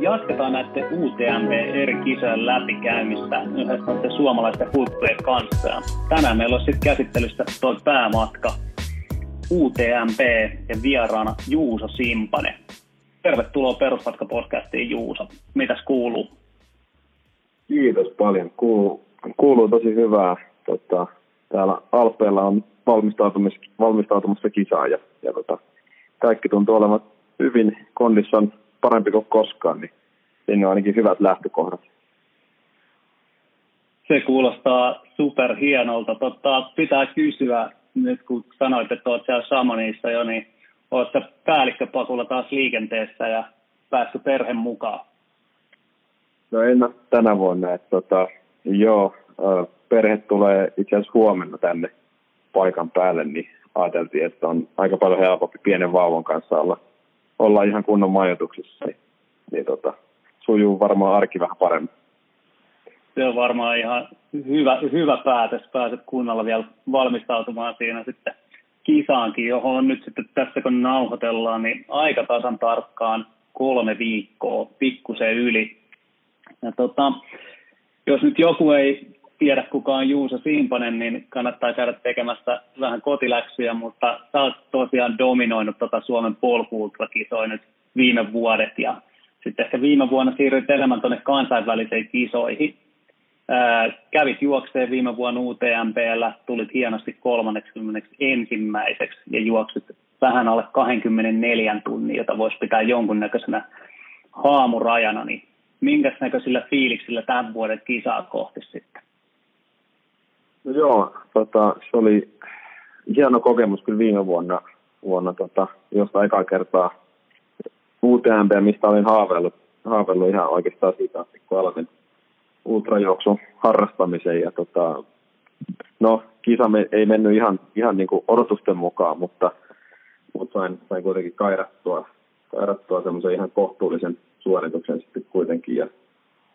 jatketaan näiden UTMB eri kisojen läpikäymistä yhdessä suomalaisten huippujen kanssa. Tänään meillä on sitten käsittelystä tuo päämatka UTMB ja vieraana Juuso Simpane. Tervetuloa Perusmatka-podcastiin Juuso. Mitäs kuuluu? Kiitos paljon. Kuuluu, kuuluu tosi hyvää. Tota, täällä Alpeella on valmistautumassa, valmistautumassa kisaa ja, ja tota, kaikki tuntuu olevan hyvin kondissa parempi kuin koskaan, niin sinne on ainakin hyvät lähtökohdat. Se kuulostaa superhienolta. Totta, pitää kysyä, nyt kun sanoit, että olet siellä Samonissa jo, niin oletko päällikköpakulla taas liikenteessä ja päästy perhe mukaan? No en tänä vuonna, että tota, joo, perhe tulee itse asiassa huomenna tänne paikan päälle, niin ajateltiin, että on aika paljon helpompi pienen vauvan kanssa olla, olla ihan kunnon majoituksessa, niin, niin tota, sujuu varmaan arki vähän paremmin. Se on varmaan ihan hyvä, hyvä päätös. Pääset kunnolla vielä valmistautumaan siinä sitten kisaankin, johon nyt sitten tässä kun nauhoitellaan, niin aika tasan tarkkaan kolme viikkoa, pikkusen yli. Ja tota, jos nyt joku ei tiedä kuka on Juuso Simpanen, niin kannattaa käydä tekemässä vähän kotiläksyjä, mutta sä oot tosiaan dominoinut tota Suomen polkuultrakisoja nyt viime vuodet ja sitten ehkä viime vuonna siirryit enemmän tuonne kansainvälisiin kisoihin. Ää, kävit juokseen viime vuonna UTMPllä, tulit hienosti 30 ensimmäiseksi ja juoksit vähän alle 24 tunnin, jota voisi pitää jonkunnäköisenä haamurajana, niin minkäs näköisillä fiiliksillä tämän vuoden kisaa kohti sitten? No joo, tota, se oli hieno kokemus kyllä viime vuonna, vuonna tota, josta aikaa kertaa UTMP, mistä olin haaveillut, haaveillut ihan oikeastaan siitä, kun aloitin ultrajuoksun harrastamisen. Ja tota, no, kisa me, ei mennyt ihan, ihan niin kuin odotusten mukaan, mutta, mutta sain, sain kuitenkin kairattua, kairattua semmoisen ihan kohtuullisen suorituksen sitten kuitenkin ja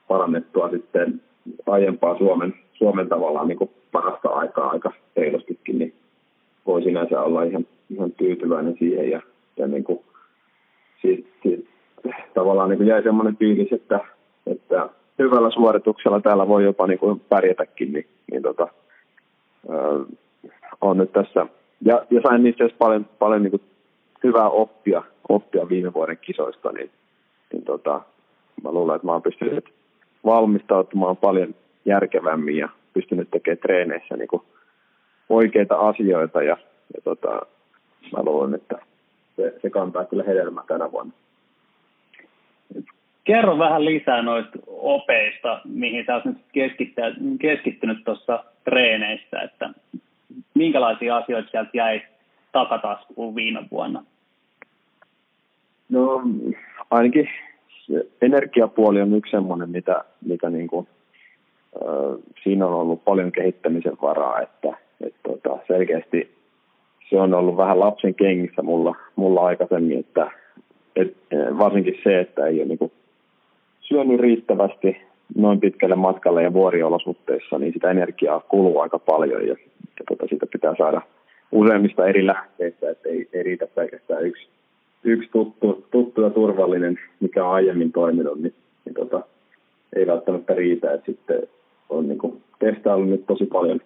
parannettua sitten aiempaa Suomen, Suomen tavallaan niin kuin parasta aikaa aika reilustikin, niin voi sinänsä olla ihan, ihan tyytyväinen siihen. Ja, ja niin kuin, siitä, siitä, tavallaan niin kuin jäi semmoinen fiilis, että, että hyvällä suorituksella täällä voi jopa niin kuin pärjätäkin, niin, niin tota, äh, on nyt tässä. Ja, ja sain asiassa paljon, paljon niin kuin hyvää oppia, oppia viime vuoden kisoista, niin, niin tota, mä luulen, että mä oon pystynyt valmistautumaan paljon järkevämmin ja pystynyt tekemään treeneissä niin kuin oikeita asioita ja, ja tota, mä luulen, että se, se kantaa kyllä hedelmää tänä vuonna. Kerro vähän lisää noista opeista, mihin sä oot nyt keskittynyt tuossa treeneissä, että minkälaisia asioita sieltä jäi takataskuun viime vuonna? No ainakin energiapuoli on yksi semmoinen, mitä, mitä niin kuin, äh, siinä on ollut paljon kehittämisen varaa, että, että tota, selkeästi se on ollut vähän lapsen kengissä mulla, mulla aikaisemmin, että et, varsinkin se, että ei ole niin kuin, syönyt riittävästi noin pitkälle matkalle ja vuoriolosuhteissa, niin sitä energiaa kuluu aika paljon ja, ja tota, siitä pitää saada useimmista eri lähteistä, että ei, ei riitä pelkästään yksi yksi tuttu, tuttu ja turvallinen, mikä on aiemmin toiminut, niin, niin tota, ei välttämättä riitä. Et sitten on niin kuin, testaillut nyt tosi paljon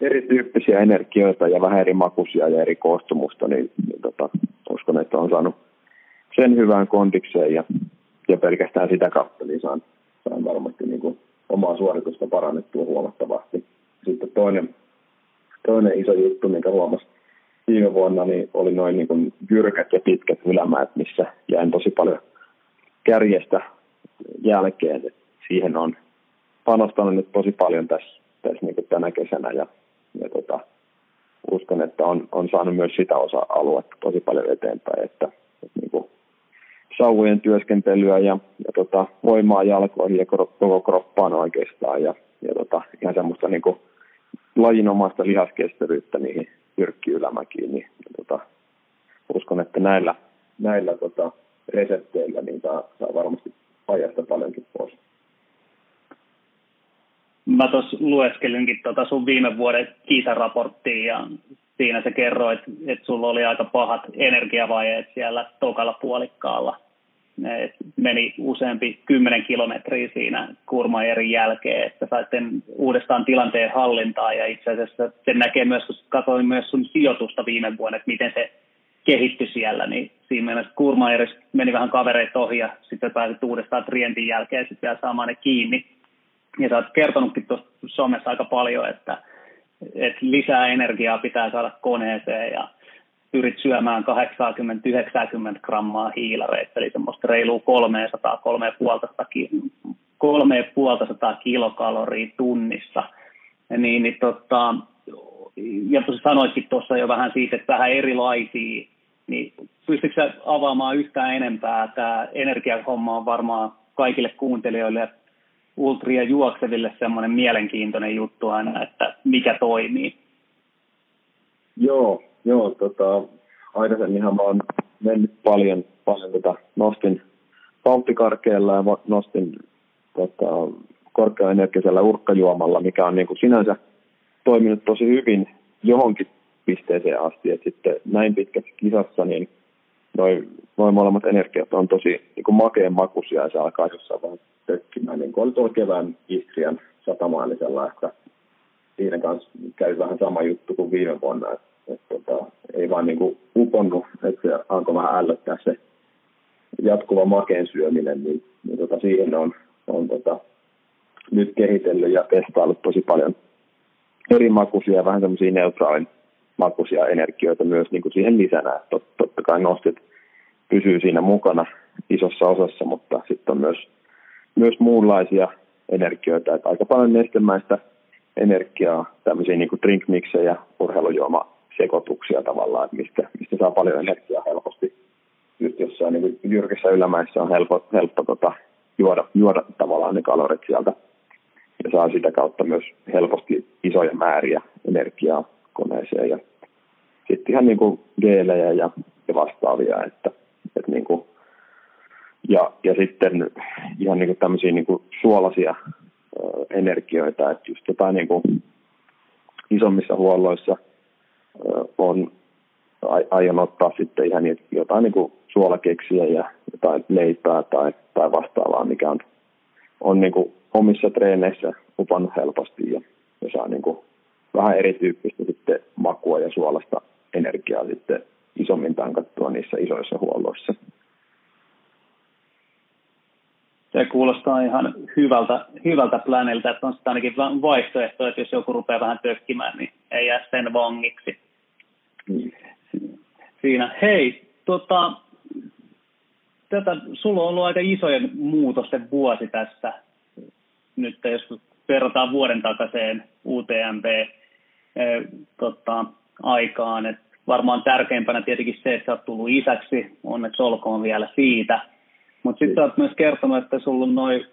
erityyppisiä energioita ja vähän eri makuisia ja eri koostumusta, niin, niin tota, uskon, että on saanut sen hyvään kondikseen ja, ja pelkästään sitä kautta niin saan, saan varmasti niin kuin, omaa suoritusta parannettua huomattavasti. Sitten toinen, toinen iso juttu, minkä huomasin viime vuonna niin oli noin niin kuin jyrkät ja pitkät ylämäät, missä jäin tosi paljon kärjestä jälkeen. Siihen on panostanut nyt tosi paljon tässä, tässä niin tänä kesänä ja, ja tota, uskon, että on, on saanut myös sitä osa-aluetta tosi paljon eteenpäin, että, että niin kuin sauvojen työskentelyä ja, ja tota, voimaa jalkoihin ja koko kroppaan oikeastaan ja, ja tota, ihan semmoista niin kuin lajinomaista lihaskestävyyttä niihin jyrkki ylämäkiin, niin tota, uskon, että näillä, näillä tota, resepteillä niin saa varmasti ajasta paljonkin pois. Mä tuossa lueskelinkin tota sun viime vuoden kisaraporttiin ja siinä se kerroit, että sulla oli aika pahat energiavajeet siellä tokalla puolikkaalla. Et meni useampi kymmenen kilometriä siinä kurmaerin jälkeen, että saitte uudestaan tilanteen hallintaa ja itse asiassa se näkee myös, kun katsoin myös sun sijoitusta viime vuonna, että miten se kehittyi siellä, niin siinä mielessä kurmaeris meni vähän kavereita ohi ja sitten pääsit uudestaan trientin jälkeen sitten vielä saamaan ne kiinni. Ja sä oot kertonutkin tuossa somessa aika paljon, että, että lisää energiaa pitää saada koneeseen ja pyrit syömään 80-90 grammaa hiilareita, eli semmoista reilua 300 3500 350 kilokaloria tunnissa. Ja, niin, niin tota, ja sanoitkin tuossa jo vähän siitä, että vähän erilaisia, niin pystytkö avaamaan yhtään enempää? Tämä energiahomma on varmaan kaikille kuuntelijoille ultria juokseville semmoinen mielenkiintoinen juttu aina, että mikä toimii. Joo, joo tota, aikaisemminhan mä oon mennyt paljon, paljon tota, nostin pauttikarkeella ja nostin tota, korkeaenergisellä urkkajuomalla, mikä on niin kuin sinänsä toiminut tosi hyvin johonkin pisteeseen asti, että sitten näin pitkässä kisassa, niin noin noi molemmat energiat on tosi niin makeen makuisia ja se alkaa jossain vähän tökkimään, niin kuin oli tuolla kevään Istrian satamaanisella, että siinä kanssa käy vähän sama juttu kuin viime vuonna, että, että, että tota, ei vaan niin kuin uponnut, että se alkoi vähän ällöttää se jatkuva makeen syöminen, niin, niin tota, siihen on, on tota, nyt kehitellyt ja testaillut tosi paljon eri makuisia, vähän semmoisia neutraalin makuisia energioita myös niin kuin siihen lisänä. Että tot, totta kai nostit pysyy siinä mukana isossa osassa, mutta sitten on myös, myös muunlaisia energioita. Että aika paljon nestemäistä energiaa, tämmöisiä niin kuin drinkmiksejä, urheilujuoma sekoituksia tavallaan, että mistä, mistä saa paljon energiaa helposti. Just jossain niin jyrkissä ylämäissä on helppo, helppo tota, juoda, juoda tavallaan ne kalorit sieltä ja saa sitä kautta myös helposti isoja määriä energiaa koneeseen. Ja sitten ihan niin kuin geelejä ja, ja vastaavia, että, että niin kuin, ja, ja sitten ihan niin kuin tämmöisiä niin kuin suolaisia energioita, että just jotain niin kuin isommissa huolloissa on aion ottaa sitten ihan jotain niin kuin suolakeksiä ja jotain leipää tai, tai vastaavaa, mikä on, on niin kuin omissa treeneissä upannut helposti ja, ja saa niin kuin vähän erityyppistä sitten makua ja suolasta energiaa sitten isommin tankattua niissä isoissa huolloissa. Se kuulostaa ihan hyvältä, hyvältä planilta, että on sitten ainakin vaihtoehto, että jos joku rupeaa vähän tökkimään, niin ei jää sen vangiksi. Mm. Siinä. Hei, tota, tätä, sulla on ollut aika isojen muutosten vuosi tässä. Nyt jos verrataan vuoden takaiseen UTMP eh, tota, aikaan. Et varmaan tärkeimpänä tietenkin se, että sä oot tullut isäksi, onneksi olkoon vielä siitä. Mutta sitten oot myös kertonut, että sulla on noin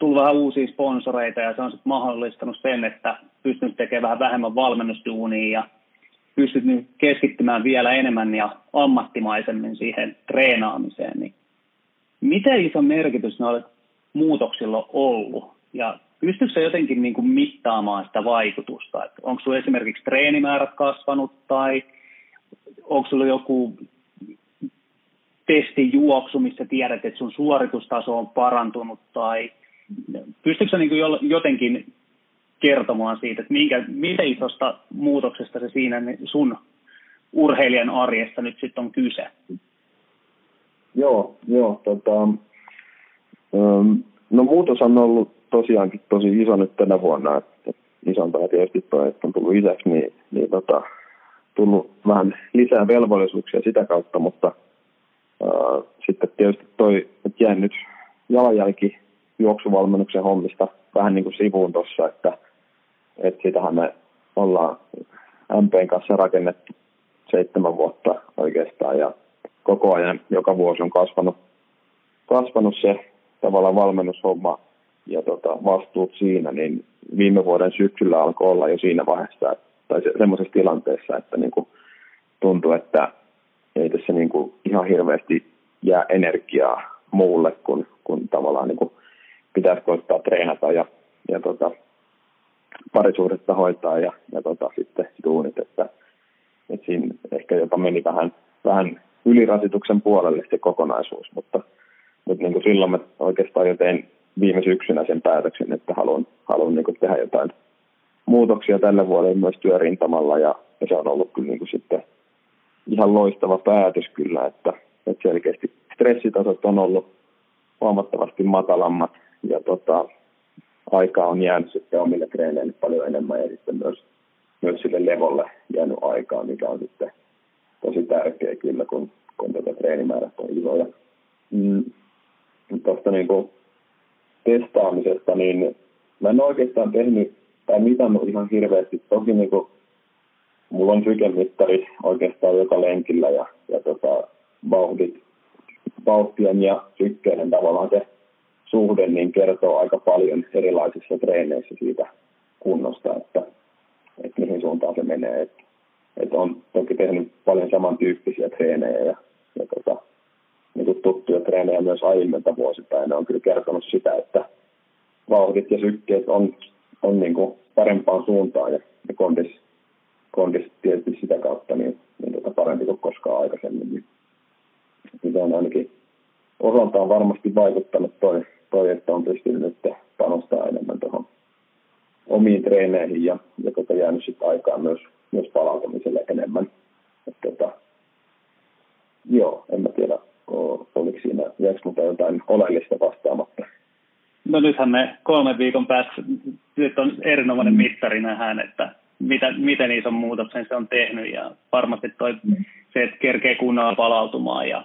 tullut vähän uusia sponsoreita ja se on sitten mahdollistanut sen, että pystynyt tekemään vähän vähemmän valmennustuunia ja pystyt nyt keskittymään vielä enemmän ja ammattimaisemmin siihen treenaamiseen. Niin miten iso merkitys noilla muutoksilla on ollut? Ja pystyykö jotenkin niin kuin mittaamaan sitä vaikutusta? Että onko sinulla esimerkiksi treenimäärät kasvanut tai onko sinulla joku testijuoksu, missä tiedät, että sun suoritustaso on parantunut tai pystyykö niin kuin jotenkin kertomaan siitä, että minkä, miten isosta muutoksesta se siinä sun urheilijan arjesta nyt sitten on kyse? Joo, joo tota, no muutos on ollut tosiaankin tosi iso nyt tänä vuonna, että isompana tietysti toi, että on tullut isäksi, niin, niin tota, tullut vähän lisää velvollisuuksia sitä kautta, mutta sitten tietysti toi, että jäin nyt jalanjälki juoksuvalmennuksen hommista vähän niin kuin sivuun tuossa, että, että sitähän me ollaan MPn kanssa rakennettu seitsemän vuotta oikeastaan ja koko ajan joka vuosi on kasvanut, kasvanut se tavallaan valmennushomma ja tota, vastuut siinä, niin viime vuoden syksyllä alkoi olla jo siinä vaiheessa, tai se, semmoisessa tilanteessa, että niin kuin tuntui, että ei tässä niin kuin ihan hirveästi jää energiaa muulle, kun, kun tavallaan niin kuin pitäisi koittaa treenata ja, ja tota, parisuhdetta hoitaa ja, ja tota, sitten duunit, että, että siinä ehkä jopa meni vähän, vähän ylirasituksen puolelle se kokonaisuus, mutta mutta niin kuin silloin mä oikeastaan jo tein viime syksynä sen päätöksen, että haluan, haluan niin kuin tehdä jotain muutoksia tälle vuodelle myös työrintamalla ja, ja se on ollut kyllä niin kuin sitten ihan loistava päätös kyllä, että, että selkeästi stressitasot on ollut huomattavasti matalammat ja tota, aikaa on jäänyt sitten omille treeneille paljon enemmän ja sitten myös, myös sille levolle jäänyt aikaa, mikä on sitten tosi tärkeä kyllä, kun, kun tätä treenimäärät on isoja. Mm, Tuosta niin kuin testaamisesta, niin mä en oikeastaan tehnyt tai mitannut ihan hirveästi. Toki niin kuin, mulla on sykemittari oikeastaan joka lenkillä ja, ja tota, vauhdit, vauhtien ja sykkeiden tavallaan se suhde niin kertoo aika paljon erilaisissa treeneissä siitä kunnosta, että, että mihin suuntaan se menee. Että, että on toki tehnyt paljon samantyyppisiä treenejä ja, ja tota, niin kuin tuttuja treenejä myös aiemmilta vuosipäin. Ne on kyllä kertonut sitä, että vauhdit ja sykkeet on, on niin kuin parempaan suuntaan ja, ja kondis, kondis tietysti sitä kautta niin, niin tota parempi kuin koskaan aikaisemmin. Niin, niin se on ainakin osaltaan varmasti vaikuttanut toi, toi että on pystynyt nyt panostaa enemmän tuohon omiin treeneihin ja, ja tota jäänyt sitten aikaa myös, myös palautumiselle enemmän. Et tota, joo, en mä tiedä, oliko siinä, jääkö mutta jotain oleellista vastaamatta. No nythän me kolmen viikon päästä, nyt on erinomainen mm. mittari nähdään, että mitä, miten ison muutoksen se on tehnyt ja varmasti toi, mm. se, että kerkee kunnolla palautumaan ja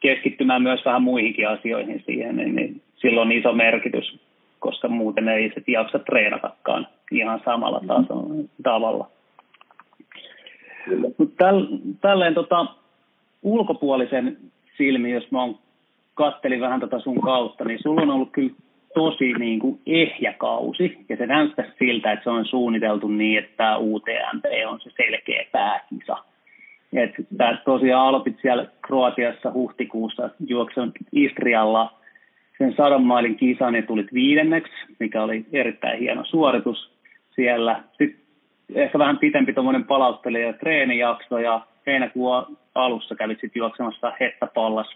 keskittymään myös vähän muihinkin asioihin siihen, niin, niin silloin on iso merkitys, koska muuten ei se jaksa treenatakaan ihan samalla mm. tasolla, tavalla. Mutta täl, tälleen tota, ulkopuolisen silmi, jos mä oon kattelin vähän tätä tota sun kautta, niin sulla on ollut kyllä tosi niin kuin ehjä kausi, ja se näyttää siltä, että se on suunniteltu niin, että UTMP on se selkeä pääkisa. Että tosiaan aloitit siellä Kroatiassa huhtikuussa, juoksun Istrialla sen sadan mailin kisan ja tulit viidenneksi, mikä oli erittäin hieno suoritus siellä. Sitten ehkä vähän pitempi tuommoinen palauttelija ja treenijakso ja heinäkuun alussa kävit sitten juoksemassa Hetta Pallas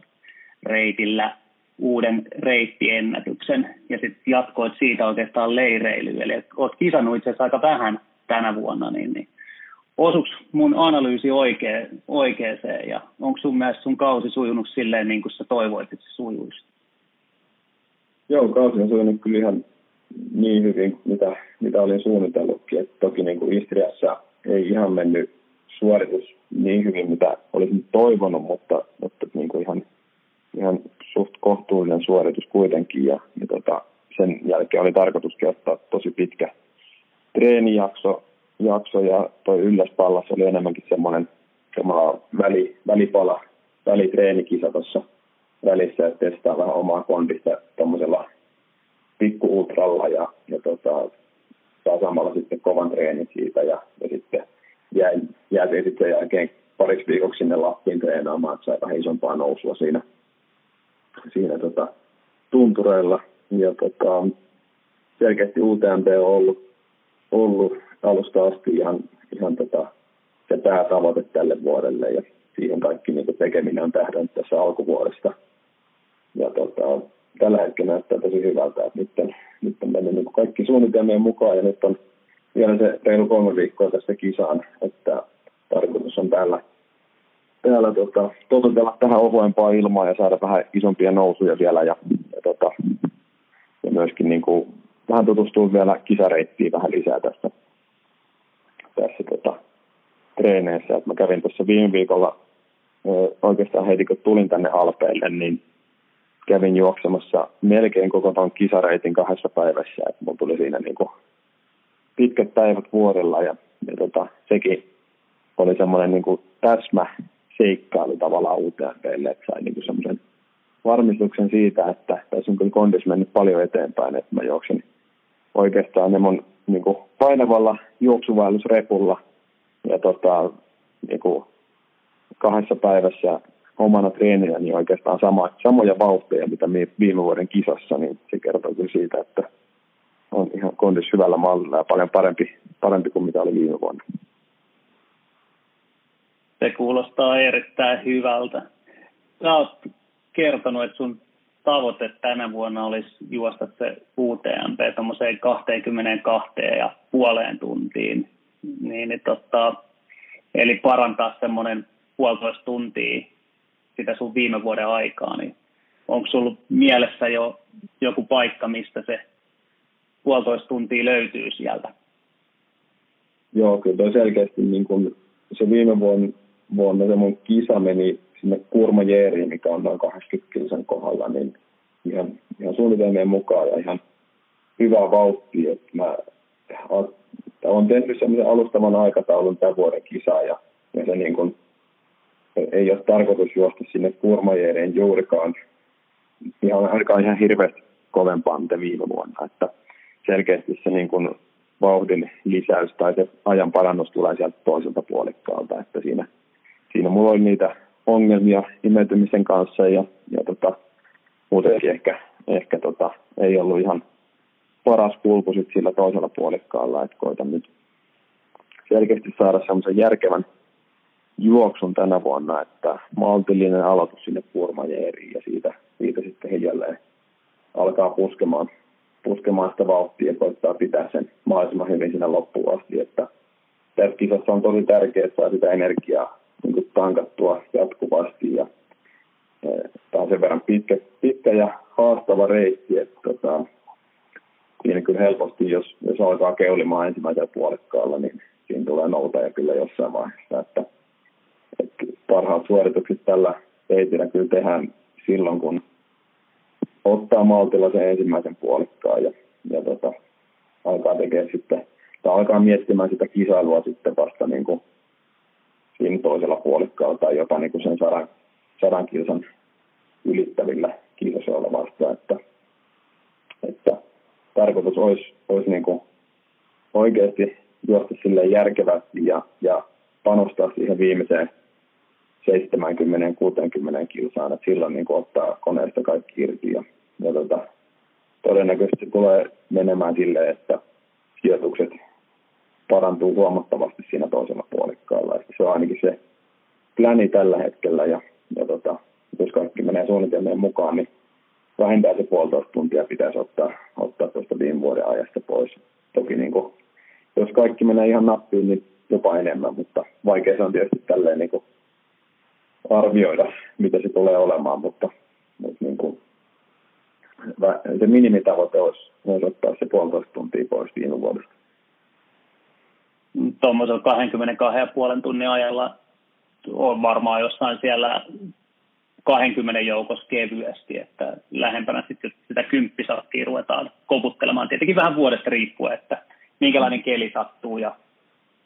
reitillä uuden reittiennätyksen ja sitten jatkoit siitä oikeastaan leireilyyn. Eli olet kisannut itse asiassa aika vähän tänä vuonna, niin, niin osuks mun analyysi oikea, oikeeseen ja onko sun mielestä sun kausi sujunut silleen niin kuin sä toivoit, että se sujuisi? Joo, kausi on sujunut kyllä ihan niin hyvin, mitä, mitä olin suunnitellutkin. Et toki niin kuin Istriassa ei ihan mennyt suoritus niin hyvin, mitä olisin toivonut, mutta, mutta niin kuin ihan, kohtuullinen suoritus kuitenkin. Ja, ja tota, sen jälkeen oli tarkoituskin ottaa tosi pitkä treenijakso jakso, ja toi ylläspallas oli enemmänkin semmoinen väli, välipala, välitreenikisa tuossa välissä, että testaa vähän omaa kondista tuommoisella pikku-ultralla ja, ja tota, saa samalla sitten kovan treenin siitä ja, ja sitten jäin, jäätiin sitten sen jälkeen pariksi viikoksi sinne Lappiin treenaamaan, että sai vähän isompaa nousua siinä, siinä tota, tuntureilla. Ja tota, selkeästi UTMP on ollut, ollut alusta asti ihan, ihan tota, se päätavoite tälle vuodelle ja siihen kaikki niin tekeminen on tähdännyt tässä alkuvuodesta. Ja tota, tällä hetkellä näyttää tosi hyvältä, että nyt, nyt on mennyt niin kaikki suunnitelmien mukaan ja nyt on vielä se reilu kolme viikkoa tästä kisaan, että tarkoitus on täällä, täällä tota, totutella tähän ohuempaa ilmaa ja saada vähän isompia nousuja vielä ja, ja, tota, ja myöskin niin kuin, vähän tutustua vielä kisareittiin vähän lisää tässä, tässä tota, treeneissä. Et mä kävin tuossa viime viikolla oikeastaan heti kun tulin tänne Alpeille, niin kävin juoksemassa melkein koko tuon kisareitin kahdessa päivässä. Et mulla tuli siinä niinku pitkät päivät vuorilla ja, ja tota, sekin oli semmoinen niin täsmä seikkailu tavallaan UTMPlle, että sai niin semmoisen varmistuksen siitä, että tässä on kyllä kondis mennyt paljon eteenpäin, että mä juoksin oikeastaan ne mun niin kuin painavalla juoksuvaellusrepulla ja tota, niin kuin kahdessa päivässä omana treeninä niin oikeastaan sama, samoja vauhtia, mitä viime vuoden kisassa, niin se kertoo kyllä siitä, että on ihan kondis hyvällä mallilla ja paljon parempi, parempi kuin mitä oli viime vuonna. Se kuulostaa erittäin hyvältä. Sä oot kertonut, että sun tavoite tänä vuonna olisi juosta se UTMP tuommoiseen 22 ja puoleen tuntiin. Niin, niin tota, eli parantaa semmoinen puolitoista tuntia sitä sun viime vuoden aikaa, niin onko sulla mielessä jo joku paikka, mistä se puolitoista tuntia löytyy sieltä? Joo, kyllä selkeästi niin kun se viime vuonna, vuonna se mun kisa meni sinne Kurmajeeriin, mikä on noin 80 kilsan kohdalla, niin ihan, ihan suunnitelmien mukaan ja ihan hyvää vauhtia. Että mä olen tehnyt sellaisen alustavan aikataulun tämän vuoden kisaa ja, ja se niin kuin, ei ole tarkoitus juosta sinne Kurmajeeriin juurikaan ihan aika ihan hirveästi kovempaa mitä viime vuonna. Että selkeästi se niin kuin vauhdin lisäys tai se ajan parannus tulee sieltä toiselta puolikkaalta. Että siinä, siinä mulla oli niitä ongelmia imeytymisen kanssa ja, ja tota, muutenkin ehkä, ehkä tota, ei ollut ihan paras kulku sit sillä toisella puolikkaalla, että koitan nyt selkeästi saada semmoisen järkevän juoksun tänä vuonna, että maltillinen aloitus sinne Purmajeeriin ja siitä, siitä sitten hiljalleen alkaa puskemaan, puskemaan sitä vauhtia ja koittaa pitää sen mahdollisimman hyvin siinä loppuun asti, että tässä kisassa on tosi tärkeää saada sitä energiaa niin kuin tankattua jatkuvasti ja e, tämä on sen verran pitkä, pitkä ja haastava reitti, että tota, siinä kyllä helposti, jos, jos alkaa keulimaan ensimmäisellä puolikkaalla, niin siinä tulee noutaja kyllä jossain vaiheessa, että, että parhaat suoritukset tällä reitillä kyllä tehdään silloin, kun ottaa maltilla sen ensimmäisen puolikkaan ja, ja tota, alkaa tekemään sitten, tai alkaa miettimään sitä kisailua sitten vasta niin kuin siinä toisella puolikkaalla tai jopa niin kuin sen sadan, sadan kilsan ylittävillä kilosoilla vasta, että, että tarkoitus olisi, olisi niin kuin oikeasti juosta sille järkevästi ja, ja panostaa siihen viimeiseen 70-60 kilsaan, että silloin niin kuin ottaa koneesta kaikki irti ja, ja tota, todennäköisesti tulee menemään silleen, että sijoitukset parantuu huomattavasti siinä toisella se on ainakin se pläni tällä hetkellä ja, ja tota, jos kaikki menee suunnitelmien mukaan, niin vähintään se puolitoista tuntia pitäisi ottaa, ottaa tuosta viime vuoden ajasta pois. Toki niin kuin, jos kaikki menee ihan nappiin, niin jopa enemmän, mutta vaikea se on tietysti tälleen niin kuin arvioida, mitä se tulee olemaan, mutta, mutta niin kuin, se minimitavoite olisi, olisi ottaa se puolitoista tuntia pois viime vuodesta tuommoisella 22,5 tunnin ajalla on varmaan jossain siellä 20 joukossa kevyesti, että lähempänä sitten sitä kymppisakkia ruvetaan koputtelemaan. Tietenkin vähän vuodesta riippuen, että minkälainen keli sattuu ja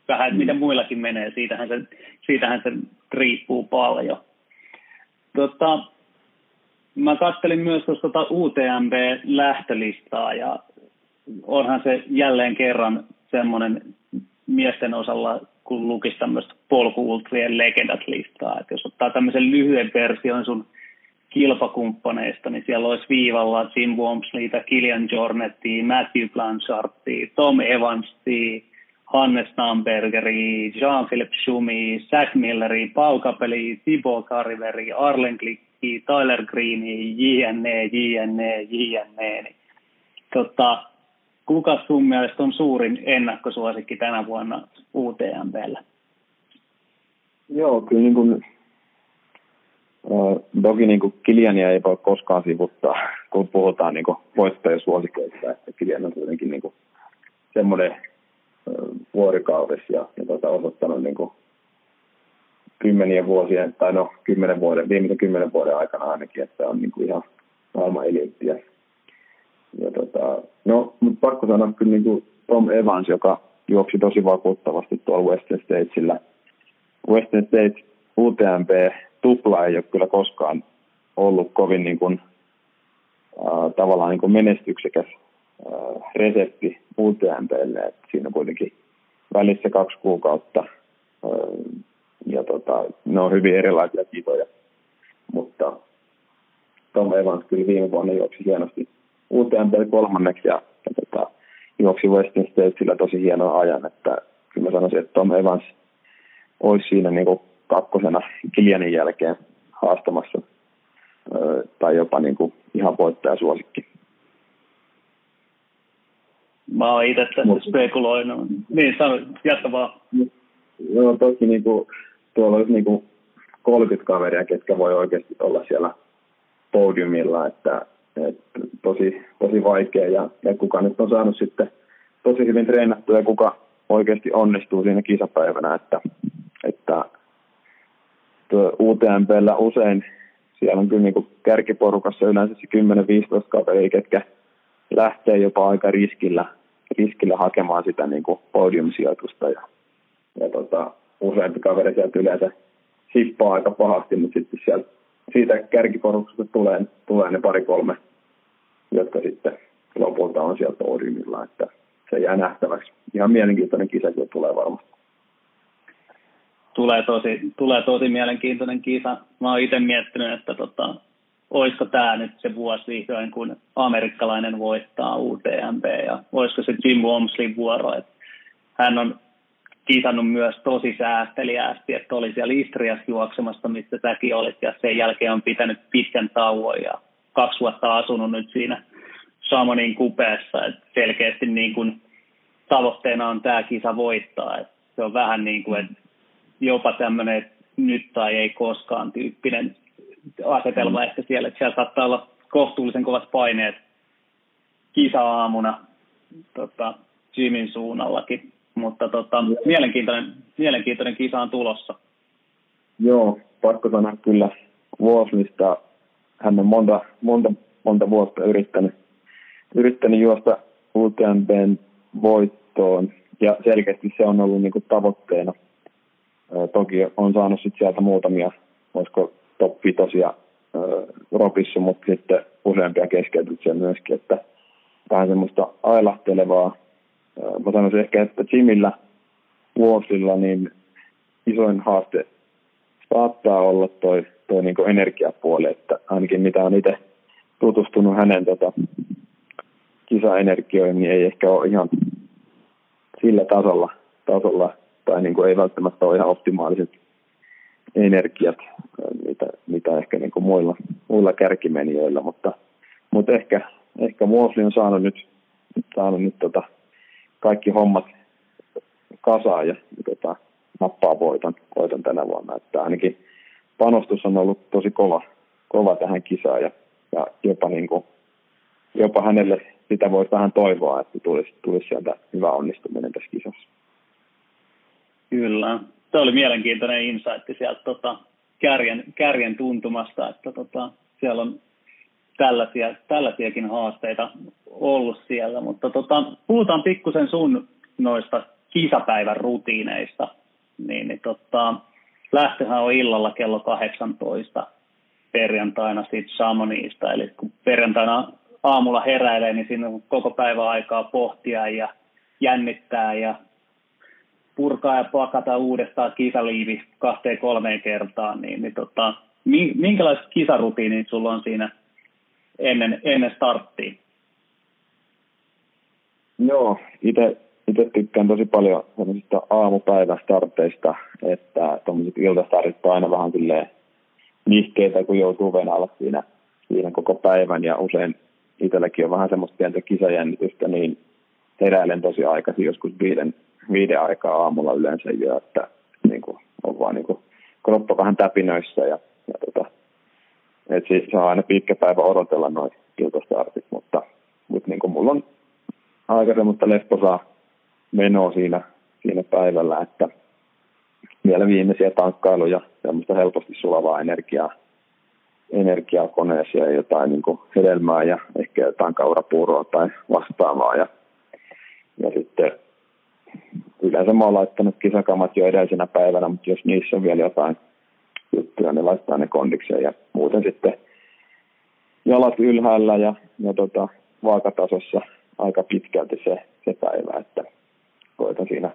vähän, että miten muillakin menee, siitähän se, siitähän se riippuu paljon. Tota, mä kattelin myös tuosta UTMB-lähtölistaa ja onhan se jälleen kerran semmoinen miesten osalla, kun lukisi tämmöistä polkuultrien legendat listaa. Että jos ottaa tämmöisen lyhyen version sun kilpakumppaneista, niin siellä olisi viivalla Jim Wormsleyta, Kilian Jornetti, Matthew Blanchardti, Tom Evansi, Hannes Stambergeri, Jean-Philippe Schumi, Zach Milleri, Pau Capelli, Thibaut Cariveri, Arlen Klikki, Tyler Greeni, JNE, JNE, JNE. Niin, tota, kuka sun mielestä on suurin ennakkosuosikki tänä vuonna UTMBllä? Joo, kyllä niin kuin, äh, toki niin kuin Kiliania ei voi koskaan sivuttaa, kun puhutaan niin voittajasuosikeista, että Kilian on kuitenkin niin kuin semmoinen äh, vuorikaudessa ja, ja tota, osoittanut niin kuin kymmenien vuosien, tai no kymmenen vuoden, viimeisen kymmenen vuoden aikana ainakin, että on niin kuin ihan maailman eliitti ja tota, no, mutta pakko sanoa kyllä niin kuin Tom Evans, joka juoksi tosi vakuuttavasti tuolla Western Statesillä. Western States UTMP tupla ei ole kyllä koskaan ollut kovin niin kuin, äh, tavallaan niin kuin menestyksekäs äh, resepti UTMPlle. Et siinä on kuitenkin välissä kaksi kuukautta äh, ja tota, ne on hyvin erilaisia kitoja. Mutta Tom Evans kyllä viime vuonna juoksi hienosti UTMP kolmanneksi ja, ja tota, juoksi Western Statesillä tosi hieno ajan, että kyllä mä sanoisin, että Tom Evans olisi siinä niin kuin kakkosena Kilianin jälkeen haastamassa tai jopa niin kuin ihan voittajasuosikki. Mä oon itse tässä Mut, spekuloinut. Niin, sano, jatka vaan. Joo, toki niin kuin, tuolla olisi niin kuin 30 kaveria, ketkä voi oikeasti olla siellä podiumilla, että, että tosi, tosi vaikea ja, ja kuka nyt on saanut sitten tosi hyvin treenattua ja kuka oikeasti onnistuu siinä kisapäivänä, että, että UTMPllä usein siellä on kyllä niin kärkiporukassa yleensä se 10-15 kaveria, ketkä lähtee jopa aika riskillä, riskillä hakemaan sitä niin podiumsijoitusta ja, ja tota, useampi kaveri sieltä yleensä hippaa aika pahasti, mutta sitten siitä kärkiporukasta tulee, tulee ne pari-kolme, jotka sitten lopulta on sieltä podiumilla, että se jää nähtäväksi. Ihan mielenkiintoinen kisa kyllä tulee varmasti. Tulee tosi, tulee tosi mielenkiintoinen kisa. Mä oon itse miettinyt, että tota, olisiko tämä nyt se vuosi vihdoin, kun amerikkalainen voittaa UTMP ja olisiko se Jim Womslin vuoro. Että hän on kisannut myös tosi säästeliäästi, että oli siellä Istriassa juoksemasta, missä säkin olit, ja sen jälkeen on pitänyt pitkän tauon ja kaksi vuotta asunut nyt siinä Samonin kupeessa, että selkeästi niin kuin tavoitteena on tämä kisa voittaa, että se on vähän niin kuin, että jopa tämmöinen nyt tai ei koskaan tyyppinen asetelma mm. ehkä siellä, että siellä saattaa olla kohtuullisen kovat paineet kisa-aamuna tota, Jimin suunnallakin, mutta tota, mielenkiintoinen, mielenkiintoinen kisa on tulossa. Joo, pakko sanoa kyllä Vuoslista. Hän on monta, monta, monta vuotta yrittänyt, yrittänyt juosta UTMBn voittoon ja selkeästi se on ollut niin kuin tavoitteena. Toki on saanut sit sieltä muutamia, voisiko top 5 ropissa, mutta sitten useampia keskeytyksiä myöskin, että vähän semmoista ailahtelevaa mä sanoisin ehkä, että Jimillä vuosilla niin isoin haaste saattaa olla toi, toi niin energiapuoli, että ainakin mitä on itse tutustunut hänen tota, kisaenergioihin, niin ei ehkä ole ihan sillä tasolla, tasolla tai niin kuin ei välttämättä ole ihan optimaaliset energiat, mitä, mitä ehkä niin kuin muilla, muilla kärkimenijöillä, mutta, mutta ehkä, ehkä Vuosli on saanut nyt, saanut nyt tota, kaikki hommat kasaan ja tota, nappaa voiton, voiton tänä vuonna. Että ainakin panostus on ollut tosi kova, kova tähän kisaan ja, ja jopa, niin kuin, jopa hänelle sitä voisi vähän toivoa, että tulisi, tulisi sieltä hyvä onnistuminen tässä kisassa. Kyllä. Se oli mielenkiintoinen insight sieltä tota, kärjen, kärjen tuntumasta, että tota, siellä on tällaisia, tällaisiakin haasteita ollut siellä, mutta tota, puhutaan pikkusen sun noista kisapäivän rutiineista, niin, niin tota, lähtöhän on illalla kello 18 perjantaina siitä Samoniista, eli kun perjantaina aamulla heräilee, niin siinä on koko päivä aikaa pohtia ja jännittää ja purkaa ja pakata uudestaan kisaliivi kahteen kolmeen kertaan, niin, niin tota, minkälaiset kisarutiinit sulla on siinä ennen, ennen starttia? Joo, itse itse tykkään tosi paljon sellaisista aamupäivästarteista, että tuommoiset iltastartit on aina vähän silleen nihkeitä, kun joutuu venällä siinä, siinä koko päivän. Ja usein itselläkin on vähän semmoista pientä kisajännitystä, niin heräilen tosi aikaisin, joskus viiden, viiden aikaa aamulla yleensä jo, että niin kuin, on vaan niin kuin, kroppa vähän täpinöissä ja, ja tota, et se on aina pitkä päivä odotella noin iltastartit, mutta, mutta niin kuin mulla on aika semmoista lepposaa menoa siinä, siinä päivällä, että vielä viimeisiä tankkailuja, semmoista helposti sulavaa energiaa, energiaa koneessa ja jotain niin hedelmää ja ehkä jotain kaurapuuroa tai vastaavaa. Ja, ja sitten yleensä mä oon laittanut kisakamat jo edellisenä päivänä, mutta jos niissä on vielä jotain juttuja, niin laittaa ne kondikseen ja muuten sitten jalat ylhäällä ja, ja tota, vaakatasossa aika pitkälti se, se päivä, että koitan siinä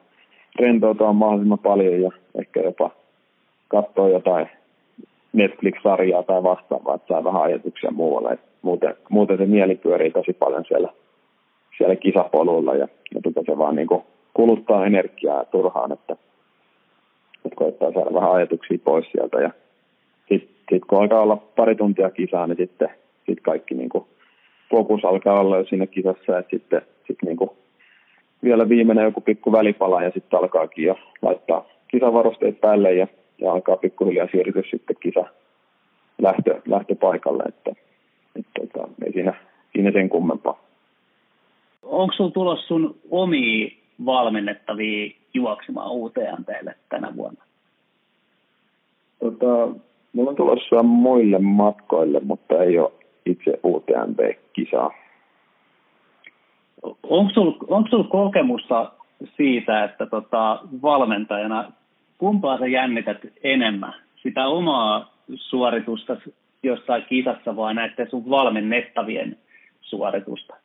rentoutua mahdollisimman paljon ja ehkä jopa katsoa jotain Netflix-sarjaa tai vastaavaa, että saa vähän ajatuksia muualle. muuten, muuten se mieli pyörii tosi paljon siellä, siellä kisapolulla ja, ja tota se vaan niin kuluttaa energiaa turhaan, että, että koittaa saada vähän ajatuksia pois sieltä ja sitten sit kun alkaa olla pari tuntia kisaa, niin sitten sit kaikki niin kuin, fokus alkaa olla jo siinä kisassa, että sitten sit niin kuin, vielä viimeinen joku pikku välipala ja sitten alkaakin jo laittaa kisavarusteet päälle ja, ja alkaa pikkuhiljaa siirtyä sitten kisa lähtö, lähtöpaikalle, että, että, että ei siinä, siinä sen kummempaa. Onko sinulla tulossa sun omia valmennettavia juoksemaan UTMPlle tänä vuonna? Tota, mulla on tulossa muille matkoille, mutta ei ole itse UTMP-kisaa. Onko sinulla sul kokemusta siitä, että tota, valmentajana kumpaa sä jännität enemmän? Sitä omaa suoritusta jossain kisassa vai näiden sun valmennettavien suoritusta?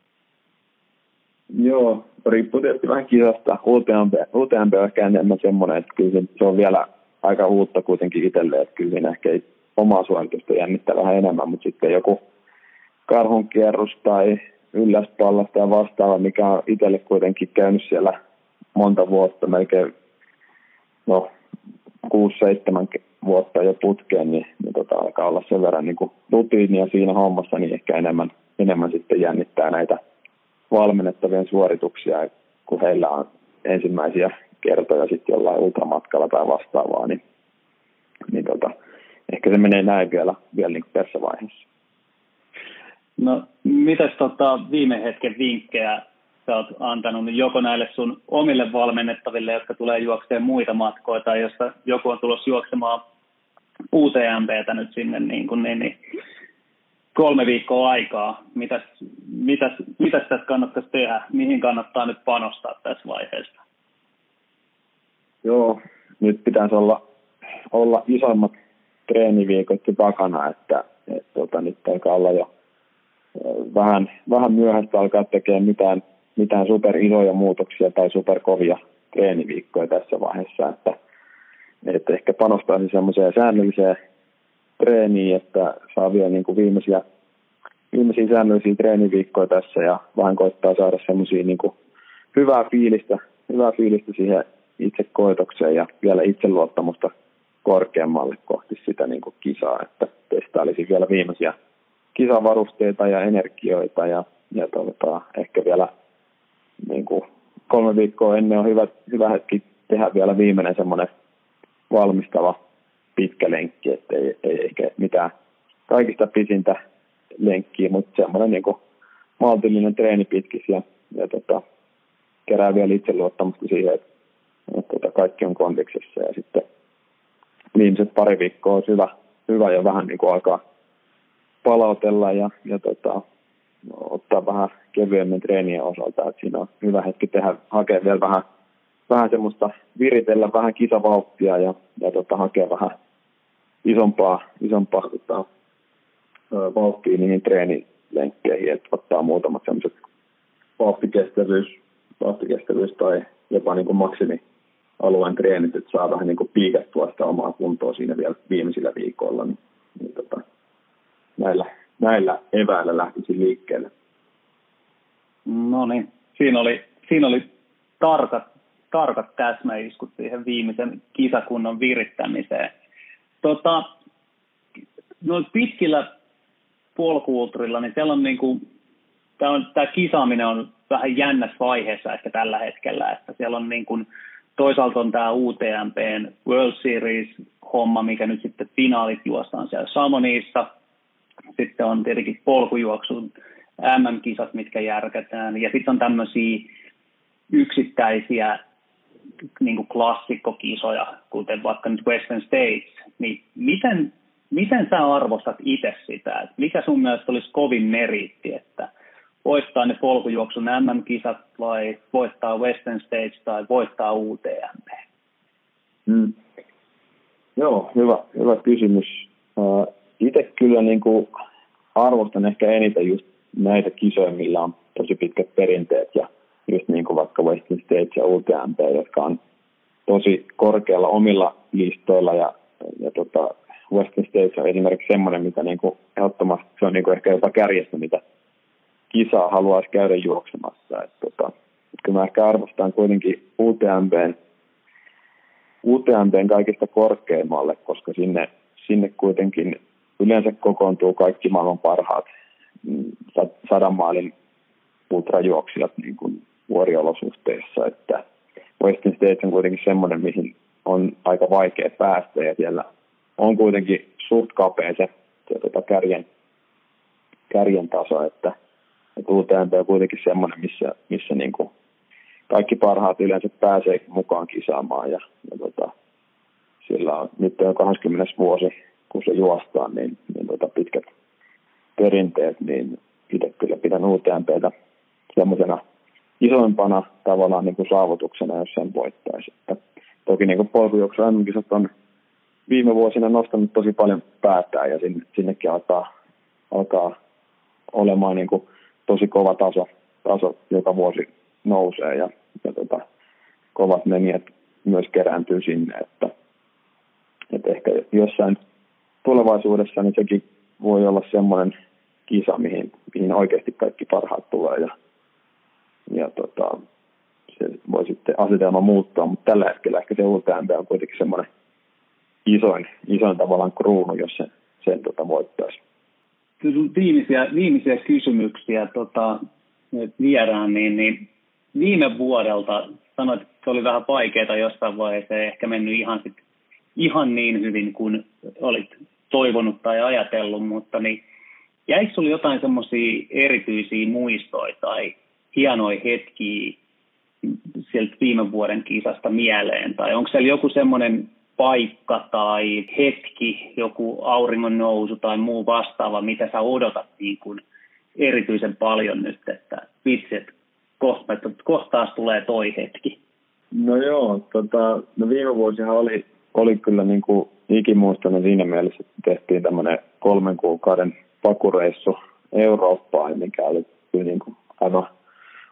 Joo, riippuu tietysti vähän kisasta. UTMP, UTMP on ehkä enemmän semmoinen, että kyllä se, on vielä aika uutta kuitenkin itselle, että kyllä siinä ehkä omaa suoritusta jännittää vähän enemmän, mutta sitten joku karhunkierrus tai ylläspallasta ja vastaava, mikä on itselle kuitenkin käynyt siellä monta vuotta, melkein no, 6-7 vuotta jo putkeen, niin, niin tota, alkaa olla sen verran niin kuin rutiinia siinä hommassa, niin ehkä enemmän, enemmän sitten jännittää näitä valmennettavien suorituksia, kun heillä on ensimmäisiä kertoja sitten jollain ultramatkalla tai vastaavaa, niin, niin tota, ehkä se menee näin vielä, vielä niin tässä vaiheessa. No, mitäs tota, viime hetken vinkkejä sä oot antanut niin joko näille sun omille valmennettaville, jotka tulee juokseen muita matkoja, tai jos joku on tulossa juoksemaan UTMPtä nyt sinne niin, kuin, niin, niin kolme viikkoa aikaa. Mitäs, mitäs, mitäs tässä kannattaisi tehdä? Mihin kannattaa nyt panostaa tässä vaiheessa? Joo, nyt pitäisi olla, olla isommat treeniviikot takana, että, että tota, nyt alkaa olla jo vähän, vähän myöhäistä alkaa tekemään mitään, mitään super isoja muutoksia tai superkovia treeniviikkoja tässä vaiheessa, että, että ehkä panostaisin semmoiseen säännölliseen treeniin, että saa vielä niin kuin viimeisiä, viimeisiä säännöllisiä treeniviikkoja tässä ja vähän koittaa saada semmoisia niin hyvää fiilistä, hyvää fiilistä siihen itse koetokseen ja vielä itseluottamusta korkeammalle kohti sitä niin kuin kisaa, että testailisin vielä viimeisiä kisavarusteita ja energioita ja, ja tuota, ehkä vielä niin kuin kolme viikkoa ennen on hyvä, hyvä hetki tehdä vielä viimeinen semmoinen valmistava pitkä lenkki, että ei, ei ehkä mitään kaikista pisintä lenkkiä, mutta semmoinen niin maltillinen treeni pitkis ja, ja tota, kerää vielä itseluottamusta siihen, että, että tota, kaikki on kondiksessa ja sitten viimeiset pari viikkoa on hyvä, hyvä ja vähän niin kuin alkaa palautella ja, ja tota, ottaa vähän kevyemmän treenien osalta, että siinä on hyvä hetki tehdä, hakea vielä vähän, vähän semmoista viritellä vähän kisavauhtia ja, ja tota, hakea vähän isompaa, isompaa tota, vauhtia niihin treenilenkkeihin, että ottaa muutamat semmoiset vauhtikestävyys, vauhtikestävyys tai jopa niin kuin maksimialueen treenit, että saa vähän niin kuin piikattua sitä omaa kuntoa siinä vielä viimeisillä viikoilla, niin, niin tota, näillä, näillä eväillä lähtisin liikkeelle. No niin, siinä oli, siinä oli tarkat, tarkat täsmäiskut siihen viimeisen kisakunnan virittämiseen. Tota, no pitkillä polkuultrilla, niin siellä on niin kuin, tämä, on, tämä kisaaminen on vähän jännässä vaiheessa ehkä tällä hetkellä, että siellä on niin kuin, toisaalta on tämä UTMPn World Series-homma, mikä nyt sitten finaalit juostaan siellä Samonissa, sitten on tietenkin polkujuoksun MM-kisat, mitkä järkätään. Ja sitten on tämmöisiä yksittäisiä niin kuin klassikkokisoja, kuten vaikka nyt Western States. Niin miten, miten sä arvostat itse sitä? Että mikä sun mielestä olisi kovin meriitti, että voittaa ne polkujuoksun MM-kisat vai voittaa Western States tai voittaa UTMP? Mm. Joo, hyvä, hyvä kysymys. Itse kyllä niin kuin arvostan ehkä eniten just näitä kisoja, millä on tosi pitkät perinteet ja just niin kuin vaikka Western States ja UTMP, jotka on tosi korkealla omilla listoilla ja, ja tota, Western States on esimerkiksi semmoinen, mitä niin kuin ehdottomasti se on niin kuin ehkä jopa kärjestä, mitä kisaa haluaisi käydä juoksemassa. Et tota, kyllä mä ehkä arvostan kuitenkin UTMPn, UTMPn kaikista korkeimmalle, koska sinne, sinne kuitenkin yleensä kokoontuu kaikki maailman parhaat mm, sadan maalin ultrajuoksijat niin kuin vuoriolosuhteissa, että Western States on kuitenkin semmoinen, mihin on aika vaikea päästä ja siellä on kuitenkin suht kapea se, se tota kärjen, kärjen taso, että, että UTMP on kuitenkin semmoinen, missä, missä niin kuin kaikki parhaat yleensä pääsee mukaan kisaamaan ja, ja tota, sillä on nyt on 20 vuosi, kun se juostaan, niin, niin tota pitkät perinteet, niin itse kyllä pidän UTMPtä semmoisena isoimpana tavallaan niin kuin saavutuksena, jos sen voittaisi. Että toki niin polkujuoksu on viime vuosina nostanut tosi paljon päätään ja sinne, sinnekin alkaa, alkaa olemaan niin kuin tosi kova taso, taso joka vuosi nousee ja, ja tota, kovat menijät myös kerääntyy sinne, että, että ehkä jossain tulevaisuudessa niin sekin voi olla semmoinen kisa, mihin, mihin oikeasti kaikki parhaat tulee ja, ja tota, se voi sitten asetelma muuttua, mutta tällä hetkellä ehkä se UTMP on kuitenkin semmoinen isoin, isoin tavallaan kruunu, jos se, sen tota voittaisi. Viimeisiä, viimeisiä kysymyksiä tota, viedään, niin, niin viime vuodelta sanoit, että se oli vähän vaikeaa jossain vaiheessa, ei ehkä mennyt ihan, sit, ihan niin hyvin kuin olit toivonut tai ajatellut, mutta niin jäikö sinulle jotain semmoisia erityisiä muistoja tai hienoja hetkiä sieltä viime vuoden kisasta mieleen? Tai onko siellä joku semmoinen paikka tai hetki, joku auringon nousu tai muu vastaava, mitä sä odotat niin kuin erityisen paljon nyt, että vitsi, että kohta, että kohta taas tulee toi hetki? No joo, tota, no viime vuosihan oli, oli kyllä niin kuin ikimuistainen siinä mielessä, että tehtiin tämmöinen kolmen kuukauden pakureissu Eurooppaan, mikä oli kyllä niin kuin aivan,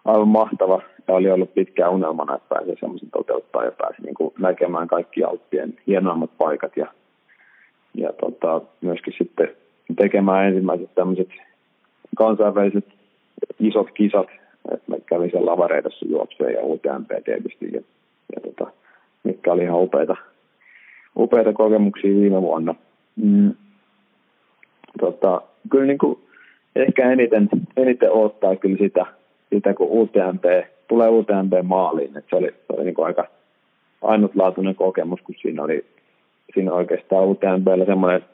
aivan mahtava. Ja oli ollut pitkään unelmana, että pääsi semmoisen toteuttaa ja pääsi niin kuin näkemään kaikki Alppien hienoimmat paikat ja, ja tota, myöskin sitten tekemään ensimmäiset tämmöiset kansainväliset isot kisat, että me kävin siellä lavareidassa juokseen ja UTMP tietysti ja, ja tota, mitkä oli ihan upeita, upeita kokemuksia viime vuonna. Mm. Tota, kyllä niin kuin ehkä eniten, eniten odottaa kyllä sitä, sitä kun UTMP, tulee UTMP maaliin. Et se oli, se oli niin kuin aika ainutlaatuinen kokemus, kun siinä oli siinä oikeastaan UTMPllä semmoinen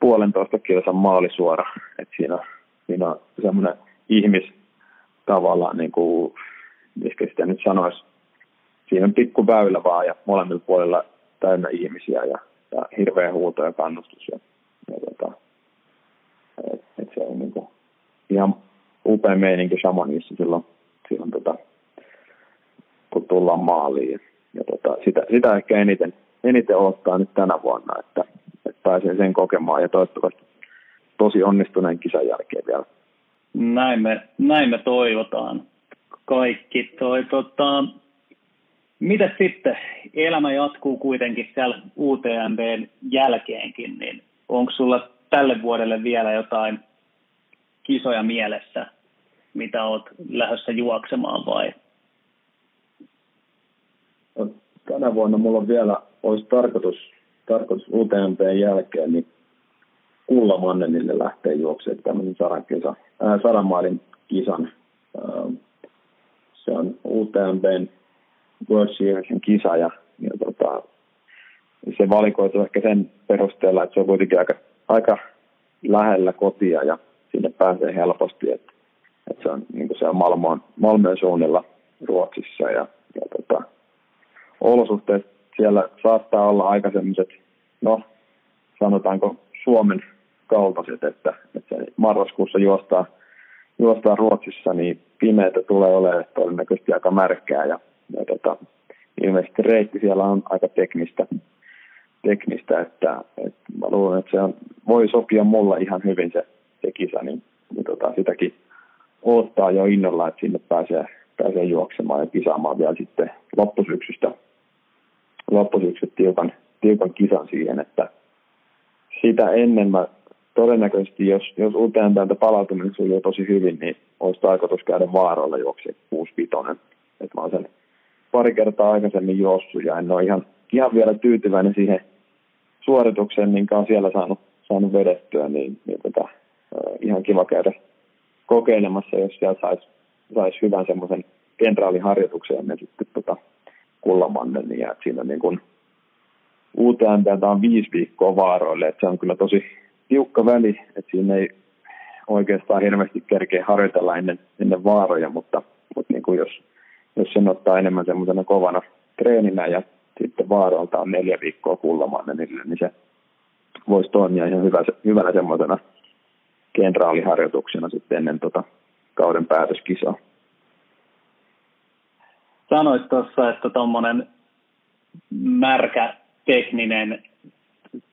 puolentoista kilsan maalisuora, että siinä, siinä on semmoinen ihmis tavallaan, niin kuin, sitä nyt sanoisi, siinä on pikku väylä vaan ja molemmilla puolilla täynnä ihmisiä ja, ja hirveä huuto ja kannustus. Ja, ja tota, et, et se on niin kuin ihan upea meininki Shamonissa silloin, silloin tota, kun tullaan maaliin. Ja, ja tota, sitä, sitä ehkä eniten, eniten ottaa nyt tänä vuonna, että, että pääsee sen kokemaan ja toivottavasti tosi onnistuneen kisan jälkeen vielä. Näin me, näin me toivotaan kaikki. Toi, tota, mitä sitten? Elämä jatkuu kuitenkin siellä UTMBn jälkeenkin, niin onko sulla tälle vuodelle vielä jotain kisoja mielessä, mitä olet lähdössä juoksemaan vai? No, tänä vuonna mulla on vielä, olisi tarkoitus, tarkoitus UTMPn jälkeen, niin Kulla Mannenille lähtee juoksemaan tämmöisen sadan, kisa, ää, sadan maalin kisan. Ää, se on UTMPn World Seriesin kisa ja, ja tota, se valikoitu ehkä sen perusteella, että se on kuitenkin aika, aika lähellä kotia ja sinne pääsee helposti, että, että se on, niin se on Malmoon, Malmöön suunnilla Ruotsissa ja, ja tota, olosuhteet siellä saattaa olla aika sellaiset, no sanotaanko Suomen kaltaiset, että, että se marraskuussa juostaa, juostaa Ruotsissa, niin pimeitä tulee olemaan todennäköisesti aika märkää ja, ja tota, ilmeisesti reitti siellä on aika teknistä, teknistä että, että mä luulen, että se on, voi sopia mulla ihan hyvin se, se kisa, niin, niin tota, sitäkin odottaa jo innolla, että sinne pääsee, pääsee juoksemaan ja kisaamaan vielä sitten loppusyksystä, loppusyksystä tiukan, tiukan kisan siihen, että sitä ennen mä todennäköisesti, jos, jos UTMPltä palautuminen sujuu tosi hyvin, niin olisi tarkoitus käydä vaaroilla juoksi 65. Että mä oon sen pari kertaa aikaisemmin juossut ja en ole ihan, ihan vielä tyytyväinen siihen suoritukseen, minkä on siellä saanut, saanut vedettyä, niin, niin tota, ihan kiva käydä, kokeilemassa, jos siellä saisi sais hyvän semmoisen kenraaliharjoituksen ja sitten tota Kullamannen, niin ja siinä niin kuin UTMPltä on viisi viikkoa vaaroille, että se on kyllä tosi tiukka väli, että siinä ei oikeastaan hirveästi kerkeä harjoitella ennen, ennen vaaroja, mutta, mutta niin kuin jos, jos sen ottaa enemmän semmoisena kovana treeninä ja sitten vaaroilta on neljä viikkoa kullamannenille, niin se voisi toimia ihan hyvä, hyvänä semmoisena kenraaliharjoituksena sitten ennen tota kauden päätöskisaa. Sanoit tuossa, että tuommoinen märkä tekninen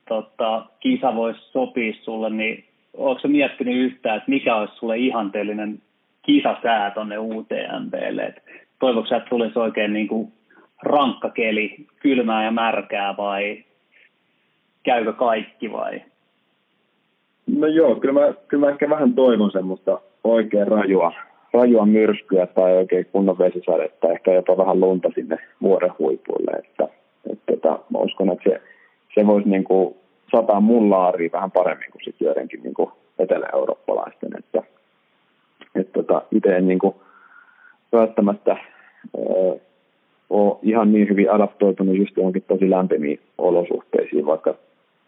tota, kisa voisi sopia sulle, niin onko miettinyt yhtään, että mikä olisi sulle ihanteellinen kisasää tuonne UTMPlle? Toivoiko että tulisi oikein niin kuin rankka keli, kylmää ja märkää vai käykö kaikki vai? No joo, kyllä mä, kyllä mä ehkä vähän toivon semmoista oikein rajua, rajua myrskyä tai oikein kunnon vesisadetta, ehkä jopa vähän lunta sinne vuoren huipuille. Että, että, että mä uskon, että se, se voisi niin kuin sataa mun laariin vähän paremmin kuin sitten joidenkin niin kuin etelä-eurooppalaisten. Että, että tota, itse en niin kuin välttämättä ö, ole ihan niin hyvin adaptoitunut just johonkin tosi lämpimiin olosuhteisiin, vaikka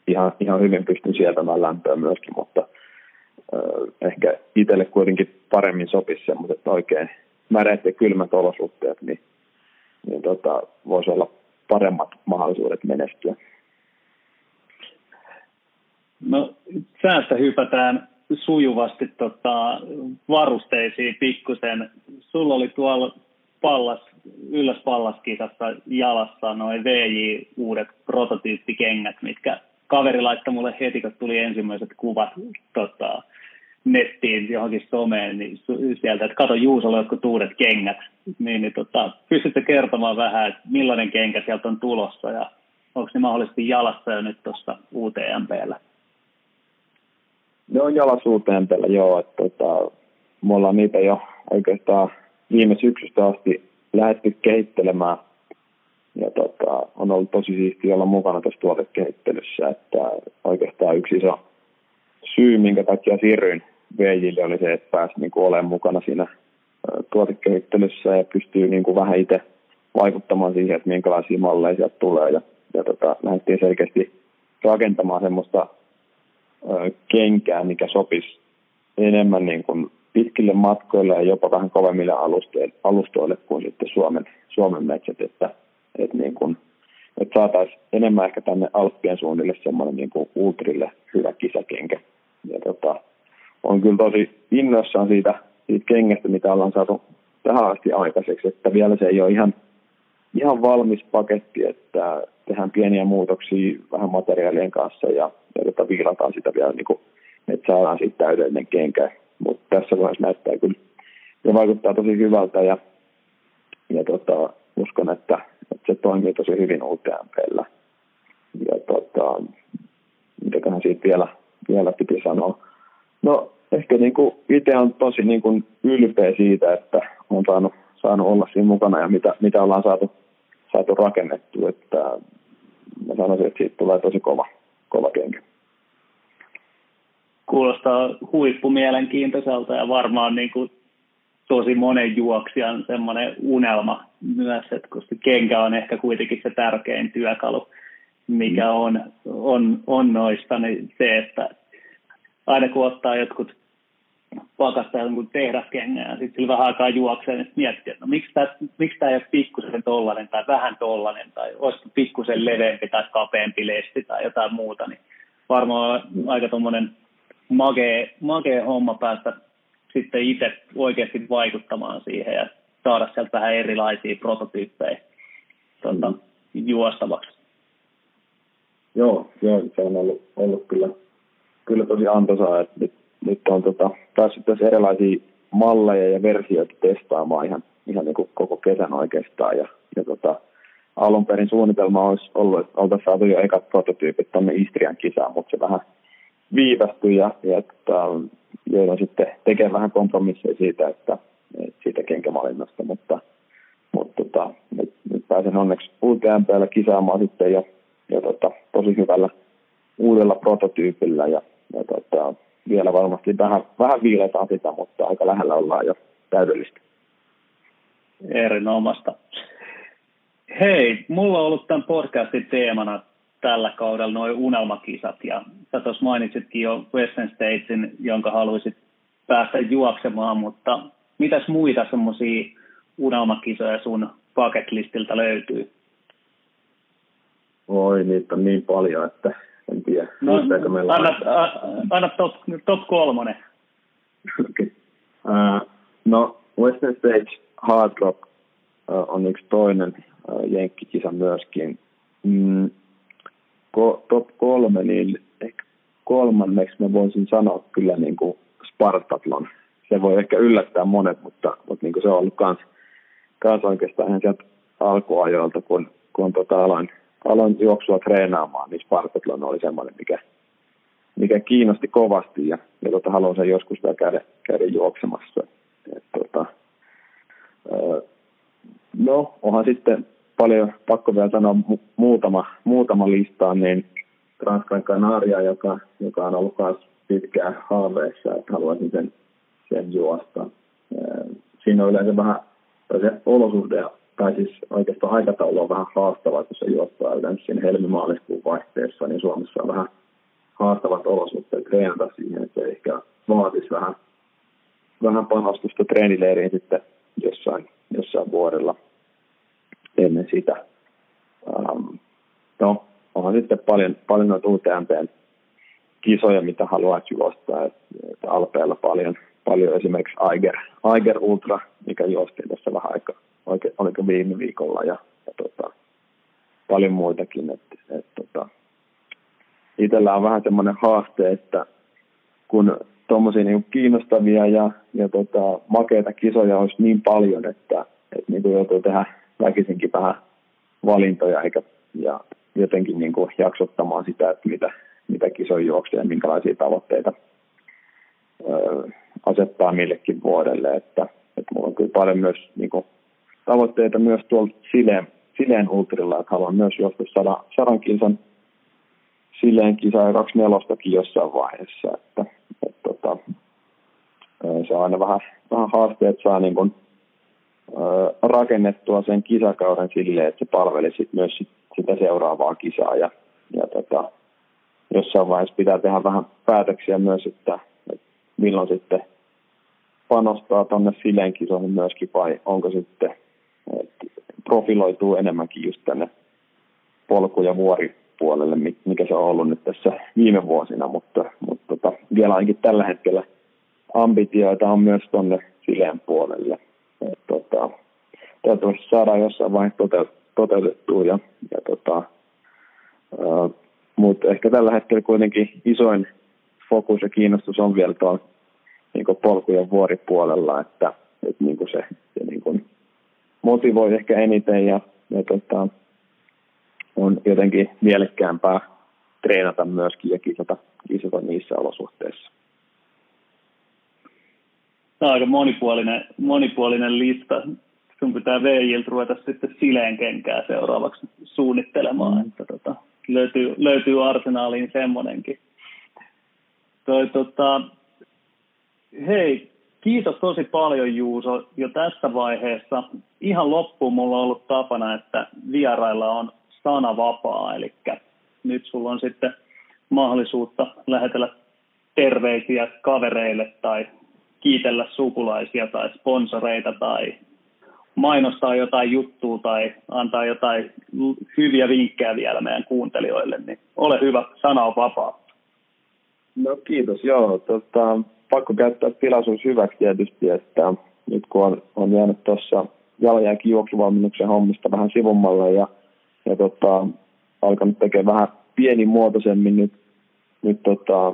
ihan, ihan hyvin pystyn sietämään lämpöä myöskin, mutta ehkä itselle kuitenkin paremmin sopisi semmoiset oikein märeät ja kylmät olosuhteet, niin, niin tota, voisi olla paremmat mahdollisuudet menestyä. No säästä hypätään sujuvasti tota, varusteisiin pikkusen. Sulla oli tuolla pallas, ylläs pallaskisassa jalassa noin VJ uudet prototyyppikengät, mitkä kaveri laittoi mulle heti, kun tuli ensimmäiset kuvat tota, nettiin johonkin someen, niin sieltä, että kato Juusolla jotkut uudet kengät. Niin, niin tota, pystytkö kertomaan vähän, että millainen kenkä sieltä on tulossa ja onko ne mahdollisesti jalassa jo nyt tuossa UTMPllä? Ne on jalasuuteen pelä, joo. Että, tota, me ollaan niitä jo oikeastaan viime syksystä asti lähdetty kehittelemään. Ja tota, on ollut tosi siisti olla mukana tässä tuotekehittelyssä. Että oikeastaan yksi iso syy, minkä takia siirryin VJille, oli se, että pääsi niin kuin, olemaan mukana siinä tuotekehittelyssä ja pystyy niin kuin, vähän itse vaikuttamaan siihen, että minkälaisia malleja sieltä tulee. Ja, ja tota, lähdettiin selkeästi rakentamaan semmoista kenkää, mikä sopisi enemmän niin kuin pitkille matkoille ja jopa vähän kovemmille alustoille, alustoille kuin sitten Suomen, Suomen metsät, että, että, niin kuin, että saataisiin enemmän ehkä tänne Alppien suunnille semmoinen niin kuin ultrille hyvä kisakenkä. Ja tota, on kyllä tosi innoissaan siitä, siitä kengästä, mitä ollaan saatu tähän asti aikaiseksi, että vielä se ei ole ihan, ihan valmis paketti, että tehdään pieniä muutoksia vähän materiaalien kanssa ja ja tota, viilataan sitä vielä, niin kuin, että saadaan siitä täydellinen kenkä. Mutta tässä vaiheessa näyttää kyllä, ja vaikuttaa tosi hyvältä ja, ja tota, uskon, että, että, se toimii tosi hyvin UTMPllä. Ja tota, mitäköhän siitä vielä, vielä piti sanoa. No ehkä niin kuin itse on tosi niin kuin ylpeä siitä, että on saanut, saanut olla siinä mukana ja mitä, mitä ollaan saatu, saatu rakennettu. Että mä sanoisin, että siitä tulee tosi kova, kova kenkä. Kuulostaa huippumielenkiintoiselta ja varmaan niin kuin tosi monen juoksijan semmoinen unelma myös, että koska kenkä on ehkä kuitenkin se tärkein työkalu, mikä mm. on, on, on noista, niin se, että aina kun ottaa jotkut pakasta jonkun tehdaskengän ja sitten sillä vähän aikaa juoksee, niin miettii, että no, miksi tämä, miksi tämä ei ole pikkusen tollainen tai vähän tollainen tai olisiko pikkusen leveämpi tai kapeampi lesti tai jotain muuta, niin varmaan aika tuommoinen makea, makea homma päästä sitten itse oikeasti vaikuttamaan siihen ja saada sieltä vähän erilaisia prototyyppejä tuota, mm. juostavaksi. Joo, joo, se on ollut, ollut kyllä, kyllä tosi antoisaa, että nyt, nyt on tota, päässyt tässä erilaisia malleja ja versioita testaamaan ihan, ihan niin kuin koko kesän oikeastaan. Ja, ja tota, alun perin suunnitelma olisi ollut, että oltaisiin saatu jo ekat prototyypit tuonne Istrian kisaan, mutta se vähän viivästyi ja, ja että, joudun sitten tekemään vähän kompromisseja siitä, että, että siitä kenkävalinnasta, mutta, mutta tota, nyt, nyt, pääsen onneksi UTMPllä kisaamaan sitten jo, jo tota, tosi hyvällä uudella prototyypillä ja, ja tota, vielä varmasti vähän, vähän viiletaan sitä, mutta aika lähellä ollaan jo täydellistä. Erinomaista. Hei, mulla on ollut tämän podcastin teemana tällä kaudella noin unelmakisat, ja sä tuossa mainitsitkin jo Western Statesin, jonka haluaisit päästä juoksemaan, mutta mitäs muita semmoisia unelmakisoja sun bucket listiltä löytyy? Oi, niitä on niin paljon, että en tiedä. No, meillä anna, anna top, top kolmonen. okay. uh, no, Western Stage Hard Rock uh, on yksi toinen uh, jenkkikisa myöskin. Mm, ko, top kolme, niin ehkä kolmanneksi mä voisin sanoa kyllä niin kuin Spartatlon. Se voi ehkä yllättää monet, mutta, mutta niin kuin se on ollut kans, kans oikeastaan ihan sieltä alkuajoilta, kun, kun tota aloin, aloin juoksua treenaamaan, niin Spartatlon oli semmoinen, mikä, mikä kiinnosti kovasti ja, ja tota, haluan sen joskus vielä käydä, käydä juoksemassa. Et, tota, no, onhan sitten paljon, pakko vielä sanoa mu- muutama, muutama listaan, niin Ranskan Kanaria, joka, joka on ollut myös pitkään haaveissa, että haluaisin sen, sen juosta. Siinä on yleensä vähän, se olosuhde, tai siis oikeastaan aikataulu on vähän haastava, kun se juostaa yleensä siinä helmimaaliskuun vaihteessa, niin Suomessa on vähän haastavat olosuhteet treenata siihen, että se ehkä vaatisi vähän, vähän panostusta treenileiriin sitten jossain, jossain vuodella ennen sitä. Um, no, onhan sitten paljon, paljon noita UTMPn kisoja, mitä haluat juosta. Et, et Alpeella paljon, paljon esimerkiksi Aiger, Aiger Ultra, mikä juostiin tässä vähän aika, oikein, oliko viime viikolla ja, ja tota, paljon muitakin. Et, et, tota, itsellä on vähän semmoinen haaste, että kun tuommoisia niin kiinnostavia ja, ja tota, makeita kisoja olisi niin paljon, että, että niin joutuu tehdä väkisinkin vähän valintoja eikä, ja jotenkin niin kuin jaksottamaan sitä, että mitä, mitä kisoja juoksee ja minkälaisia tavoitteita ö, asettaa millekin vuodelle. Että, että mulla on kyllä paljon myös niin kuin, tavoitteita myös tuolla Sileen, Sileen ultrilla, että haluan myös juosta sadan, sadan kilsan Sileen kisaa ja kaksi nelostakin jossain vaiheessa. Että, että, tota, se on aina vähän, vähän haaste, että saa niin kuin, rakennettua sen kisakauden silleen, että se palvelisi myös sitä seuraavaa kisaa. Ja, ja tota, jossain vaiheessa pitää tehdä vähän päätöksiä myös, että, että milloin sitten panostaa tuonne sileen kisoihin myöskin vai onko sitten, profiloituu enemmänkin just tänne polku- ja vuoripuolelle, mikä se on ollut nyt tässä viime vuosina, mutta, mutta tota, vielä ainakin tällä hetkellä ambitioita on myös tuonne sileen puolelle et, tota, toivottavasti saadaan jossain vaiheessa toteutettua. Ja, ja tota, mutta ehkä tällä hetkellä kuitenkin isoin fokus ja kiinnostus on vielä tuolla niin polkujen vuoripuolella, että, että niin se, motivoi ehkä eniten ja, ja tota, on jotenkin mielekkäämpää treenata myöskin ja kisata, kisata niissä olosuhteissa. Tämä on aika monipuolinen, monipuolinen lista. Sun pitää VJiltä ruveta sitten sileen kenkää seuraavaksi suunnittelemaan. Mm. Että tota, löytyy, löytyy arsenaaliin semmonenkin. Toi, tota, hei, kiitos tosi paljon Juuso jo tässä vaiheessa. Ihan loppuun mulla on ollut tapana, että vierailla on sana vapaa, eli nyt sulla on sitten mahdollisuutta lähetellä terveisiä kavereille tai kiitellä sukulaisia tai sponsoreita tai mainostaa jotain juttua tai antaa jotain hyviä vinkkejä vielä meidän kuuntelijoille, niin ole hyvä, sana on vapaa. No kiitos, joo. Tota, pakko käyttää tilaisuus hyväksi tietysti, että nyt kun on, on jäänyt tuossa jalanjälki juoksuvalmennuksen hommista vähän sivummalle ja, ja tota, alkanut tekemään vähän pienimuotoisemmin nyt, nyt tota,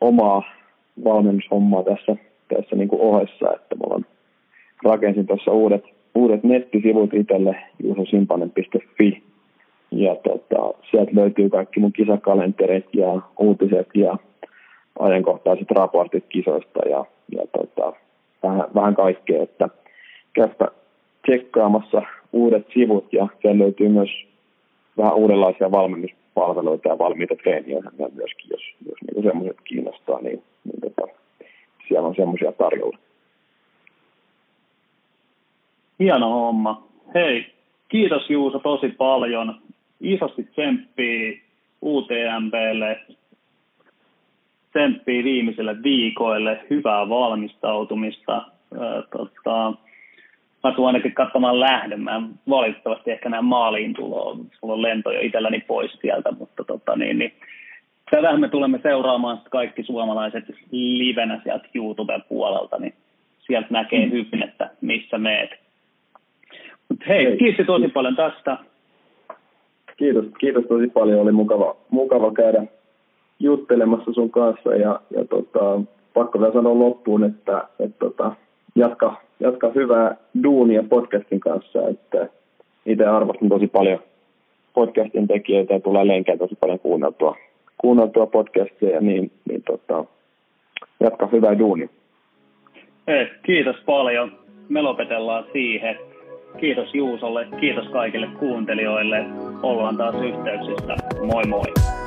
omaa valmennushommaa tässä tässä niin kuin ohessa, että mulla on, rakensin tuossa uudet, uudet nettisivut itselle, juusosimpanen.fi, ja tota, sieltä löytyy kaikki mun kisakalenterit ja uutiset ja ajankohtaiset raportit kisoista ja, ja tota, vähän, vähän kaikkea, että käypä tsekkaamassa uudet sivut ja siellä löytyy myös vähän uudenlaisia valmennuspalveluita ja valmiita treeniä myöskin, jos, jos niin semmoiset kiinnostaa, niin, niin tota, semmoisia tarjolla. Hieno homma. Hei, kiitos Juuso tosi paljon. Isosti tsemppiä UTMPlle, tsemppiä viimeisille viikoille, hyvää valmistautumista. tota, mä tuun ainakin katsomaan lähdön. Mä valitettavasti ehkä näen maaliin tuloa. Sulla on lento jo itselläni pois sieltä, mutta tota, niin, niin, tätähän me tulemme seuraamaan kaikki suomalaiset livenä sieltä YouTuben puolelta, niin sieltä näkee mm. hyvin, että missä meet. Mut hei, hei, kiitos tosi paljon tästä. Kiitos, kiitos tosi paljon. Oli mukava, mukava käydä juttelemassa sun kanssa ja, ja tota, pakko vielä sanoa loppuun, että, että tota, jatka, jatka hyvää duunia podcastin kanssa, että itse arvostan tosi paljon podcastin tekijöitä ja tulee lenkään tosi paljon kuunneltua, kuunneltua podcastia, niin, niin tota, jatka hyvää duunia. Hei, kiitos paljon. Me lopetellaan siihen. Kiitos Juusolle, kiitos kaikille kuuntelijoille. Ollaan taas yhteyksissä. Moi moi.